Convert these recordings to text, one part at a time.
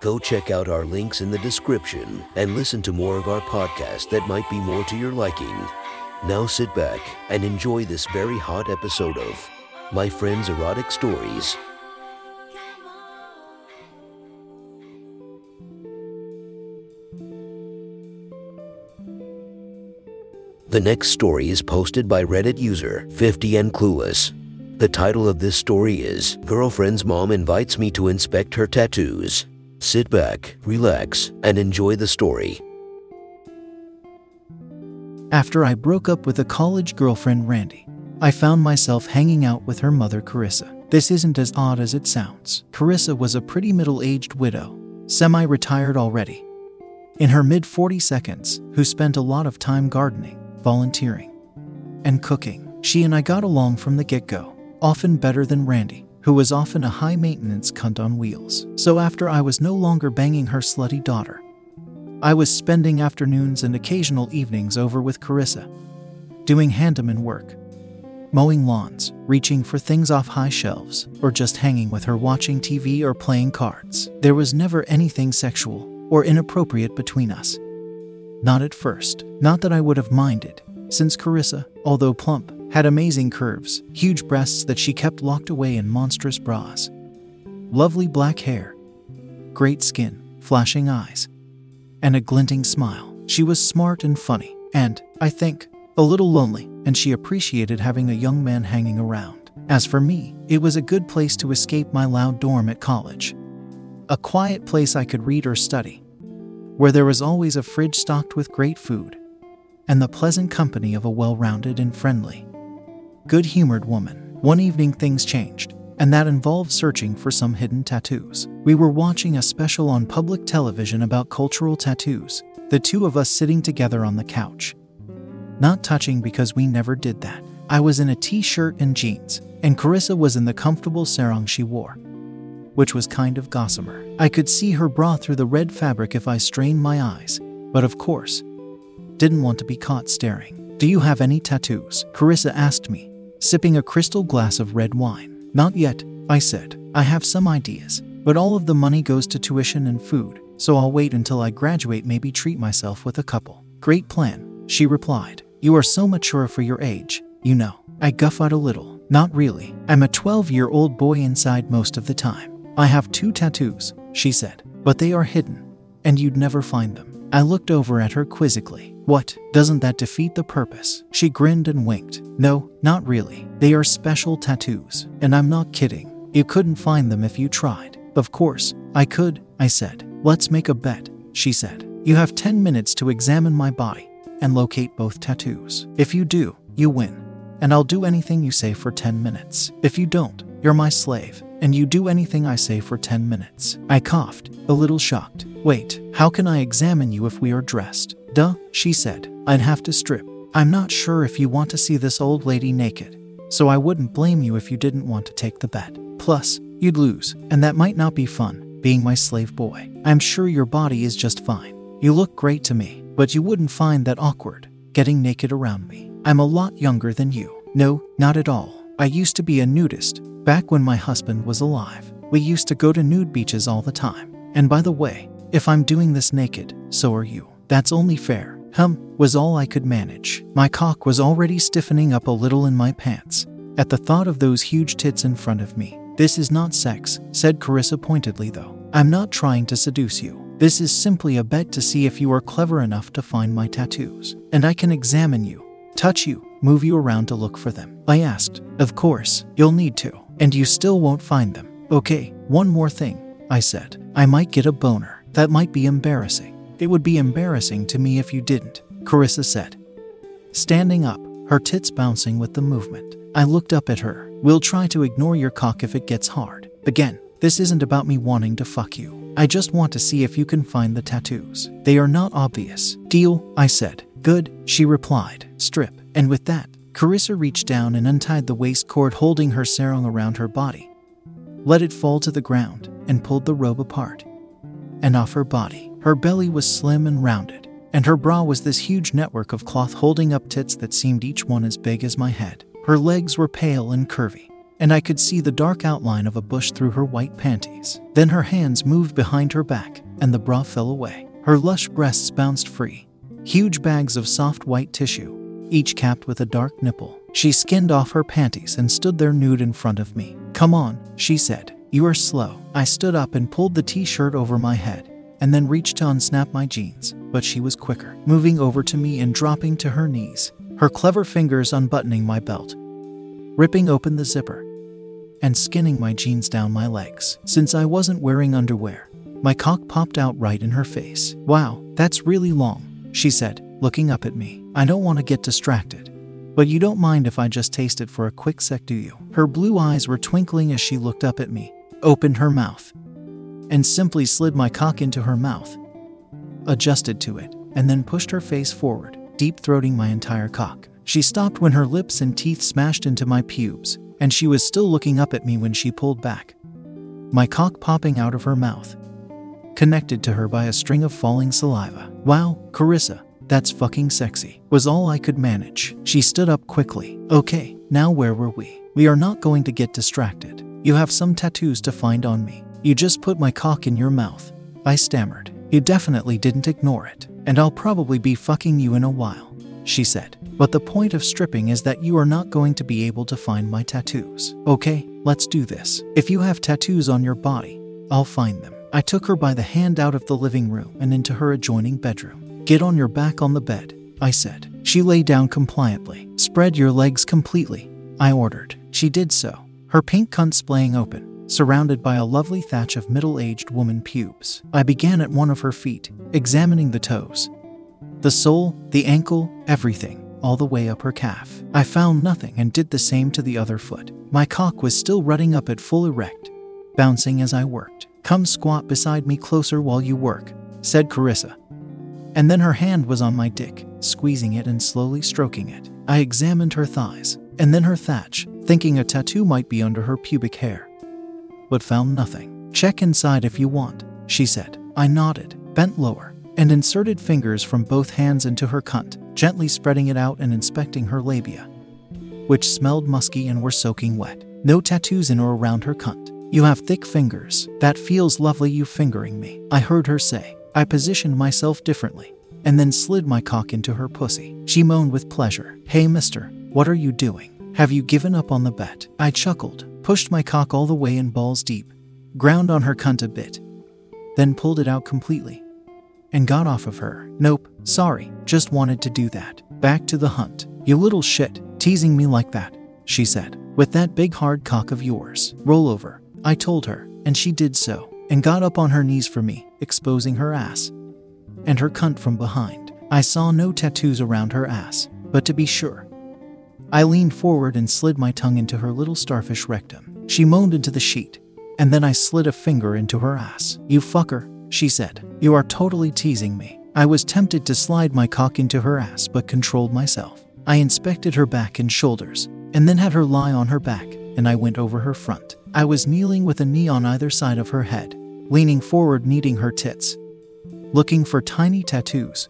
Go check out our links in the description and listen to more of our podcast that might be more to your liking. Now sit back and enjoy this very hot episode of My Friend's Erotic Stories. The next story is posted by Reddit user 50 and Clueless. The title of this story is Girlfriend's Mom Invites Me to Inspect Her Tattoos. Sit back, relax, and enjoy the story. After I broke up with a college girlfriend, Randy, I found myself hanging out with her mother, Carissa. This isn't as odd as it sounds. Carissa was a pretty middle aged widow, semi retired already, in her mid 40 seconds, who spent a lot of time gardening, volunteering, and cooking. She and I got along from the get go, often better than Randy, who was often a high maintenance cunt on wheels. So after I was no longer banging her slutty daughter, I was spending afternoons and occasional evenings over with Carissa, doing handyman work, mowing lawns, reaching for things off high shelves, or just hanging with her watching TV or playing cards. There was never anything sexual or inappropriate between us. Not at first. Not that I would have minded, since Carissa, although plump, had amazing curves, huge breasts that she kept locked away in monstrous bras, lovely black hair, great skin, flashing eyes, and a glinting smile. She was smart and funny, and, I think, a little lonely, and she appreciated having a young man hanging around. As for me, it was a good place to escape my loud dorm at college. A quiet place I could read or study, where there was always a fridge stocked with great food, and the pleasant company of a well rounded and friendly, good humored woman. One evening things changed, and that involved searching for some hidden tattoos. We were watching a special on public television about cultural tattoos, the two of us sitting together on the couch. Not touching because we never did that. I was in a t shirt and jeans, and Carissa was in the comfortable sarong she wore, which was kind of gossamer. I could see her bra through the red fabric if I strained my eyes, but of course, didn't want to be caught staring. Do you have any tattoos? Carissa asked me, sipping a crystal glass of red wine. Not yet, I said. I have some ideas, but all of the money goes to tuition and food, so I'll wait until I graduate, maybe treat myself with a couple. Great plan, she replied. You are so mature for your age, you know. I guffawed a little. Not really. I'm a 12 year old boy inside most of the time. I have two tattoos, she said, but they are hidden, and you'd never find them. I looked over at her quizzically. What? Doesn't that defeat the purpose? She grinned and winked. No, not really. They are special tattoos, and I'm not kidding. You couldn't find them if you tried. Of course, I could, I said. Let's make a bet, she said. You have 10 minutes to examine my body and locate both tattoos. If you do, you win, and I'll do anything you say for 10 minutes. If you don't, you're my slave, and you do anything I say for 10 minutes. I coughed, a little shocked. Wait, how can I examine you if we are dressed? Duh, she said. I'd have to strip. I'm not sure if you want to see this old lady naked, so I wouldn't blame you if you didn't want to take the bet. Plus, you'd lose, and that might not be fun, being my slave boy. I'm sure your body is just fine. You look great to me, but you wouldn't find that awkward, getting naked around me. I'm a lot younger than you. No, not at all. I used to be a nudist, back when my husband was alive. We used to go to nude beaches all the time. And by the way, if I'm doing this naked, so are you. That's only fair. Hum, was all I could manage. My cock was already stiffening up a little in my pants at the thought of those huge tits in front of me. This is not sex, said Carissa pointedly, though. I'm not trying to seduce you. This is simply a bet to see if you are clever enough to find my tattoos. And I can examine you, touch you, move you around to look for them. I asked. Of course, you'll need to. And you still won't find them. Okay, one more thing, I said. I might get a boner. That might be embarrassing. It would be embarrassing to me if you didn't, Carissa said. Standing up, her tits bouncing with the movement. I looked up at her. We'll try to ignore your cock if it gets hard. Again, this isn't about me wanting to fuck you. I just want to see if you can find the tattoos. They are not obvious. Deal, I said. Good, she replied. Strip. And with that, Carissa reached down and untied the waist cord holding her sarong around her body, let it fall to the ground, and pulled the robe apart. And off her body, her belly was slim and rounded, and her bra was this huge network of cloth holding up tits that seemed each one as big as my head. Her legs were pale and curvy, and I could see the dark outline of a bush through her white panties. Then her hands moved behind her back, and the bra fell away. Her lush breasts bounced free. Huge bags of soft white tissue, each capped with a dark nipple. She skinned off her panties and stood there nude in front of me. Come on, she said. You are slow. I stood up and pulled the t shirt over my head, and then reached to unsnap my jeans, but she was quicker, moving over to me and dropping to her knees, her clever fingers unbuttoning my belt, ripping open the zipper, and skinning my jeans down my legs. Since I wasn't wearing underwear, my cock popped out right in her face. Wow, that's really long, she said, looking up at me. I don't want to get distracted. But you don't mind if I just taste it for a quick sec, do you? Her blue eyes were twinkling as she looked up at me, opened her mouth, and simply slid my cock into her mouth, adjusted to it, and then pushed her face forward, deep throating my entire cock. She stopped when her lips and teeth smashed into my pubes, and she was still looking up at me when she pulled back, my cock popping out of her mouth, connected to her by a string of falling saliva. Wow, Carissa, that's fucking sexy, was all I could manage. She stood up quickly. Okay, now where were we? We are not going to get distracted. You have some tattoos to find on me. You just put my cock in your mouth. I stammered. You definitely didn't ignore it, and I'll probably be fucking you in a while, she said. But the point of stripping is that you are not going to be able to find my tattoos. Okay, let's do this. If you have tattoos on your body, I'll find them. I took her by the hand out of the living room and into her adjoining bedroom. Get on your back on the bed, I said. She lay down compliantly. Spread your legs completely, I ordered. She did so, her pink cunt splaying open, surrounded by a lovely thatch of middle aged woman pubes. I began at one of her feet, examining the toes, the sole, the ankle, everything, all the way up her calf. I found nothing and did the same to the other foot. My cock was still rutting up at full erect, bouncing as I worked. Come squat beside me closer while you work, said Carissa. And then her hand was on my dick, squeezing it and slowly stroking it. I examined her thighs, and then her thatch, thinking a tattoo might be under her pubic hair, but found nothing. Check inside if you want, she said. I nodded, bent lower, and inserted fingers from both hands into her cunt, gently spreading it out and inspecting her labia, which smelled musky and were soaking wet. No tattoos in or around her cunt. You have thick fingers. That feels lovely, you fingering me. I heard her say. I positioned myself differently and then slid my cock into her pussy. She moaned with pleasure. Hey, mister, what are you doing? Have you given up on the bet? I chuckled, pushed my cock all the way in balls deep, ground on her cunt a bit, then pulled it out completely, and got off of her. Nope, sorry, just wanted to do that. Back to the hunt. You little shit, teasing me like that, she said. With that big hard cock of yours. Roll over, I told her, and she did so, and got up on her knees for me, exposing her ass and her cunt from behind. I saw no tattoos around her ass, but to be sure, I leaned forward and slid my tongue into her little starfish rectum. She moaned into the sheet, and then I slid a finger into her ass. You fucker, she said. You are totally teasing me. I was tempted to slide my cock into her ass, but controlled myself. I inspected her back and shoulders, and then had her lie on her back, and I went over her front. I was kneeling with a knee on either side of her head, leaning forward, kneading her tits, looking for tiny tattoos,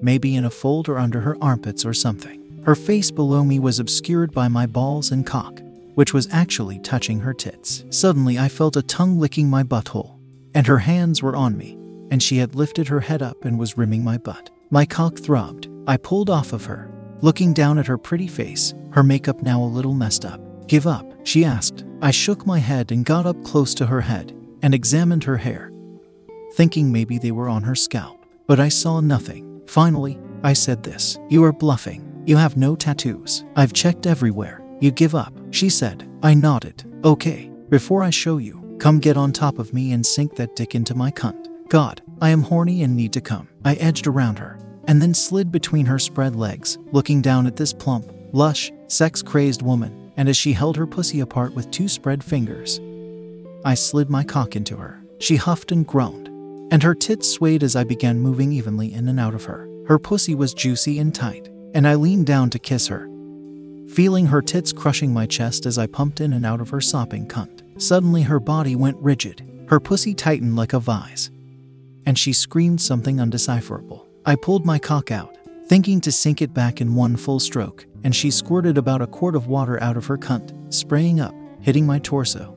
maybe in a fold or under her armpits or something. Her face below me was obscured by my balls and cock, which was actually touching her tits. Suddenly, I felt a tongue licking my butthole, and her hands were on me, and she had lifted her head up and was rimming my butt. My cock throbbed. I pulled off of her, looking down at her pretty face, her makeup now a little messed up. Give up, she asked. I shook my head and got up close to her head and examined her hair, thinking maybe they were on her scalp. But I saw nothing. Finally, I said this You are bluffing. You have no tattoos. I've checked everywhere. You give up, she said. I nodded. Okay, before I show you, come get on top of me and sink that dick into my cunt. God, I am horny and need to come. I edged around her and then slid between her spread legs, looking down at this plump, lush, sex crazed woman. And as she held her pussy apart with two spread fingers, I slid my cock into her. She huffed and groaned, and her tits swayed as I began moving evenly in and out of her. Her pussy was juicy and tight, and I leaned down to kiss her, feeling her tits crushing my chest as I pumped in and out of her sopping cunt. Suddenly, her body went rigid, her pussy tightened like a vise, and she screamed something undecipherable. I pulled my cock out, thinking to sink it back in one full stroke, and she squirted about a quart of water out of her cunt, spraying up, hitting my torso,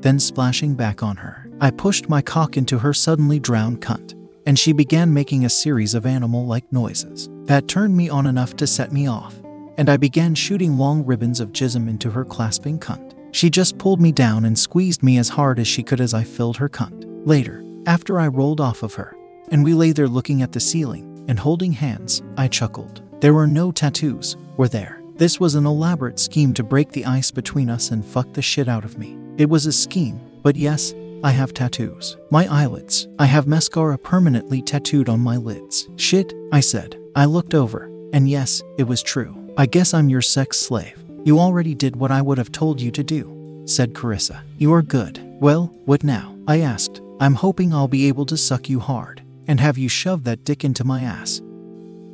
then splashing back on her. I pushed my cock into her suddenly drowned cunt, and she began making a series of animal like noises that turned me on enough to set me off, and I began shooting long ribbons of jism into her clasping cunt. She just pulled me down and squeezed me as hard as she could as I filled her cunt. Later, after I rolled off of her, and we lay there looking at the ceiling and holding hands, I chuckled. There were no tattoos, were there? This was an elaborate scheme to break the ice between us and fuck the shit out of me. It was a scheme, but yes, I have tattoos. My eyelids. I have mascara permanently tattooed on my lids. Shit, I said. I looked over, and yes, it was true. I guess I'm your sex slave. You already did what I would have told you to do, said Carissa. You are good. Well, what now? I asked. I'm hoping I'll be able to suck you hard and have you shove that dick into my ass.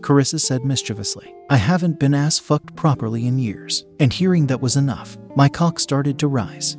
Carissa said mischievously. I haven't been ass fucked properly in years, and hearing that was enough, my cock started to rise.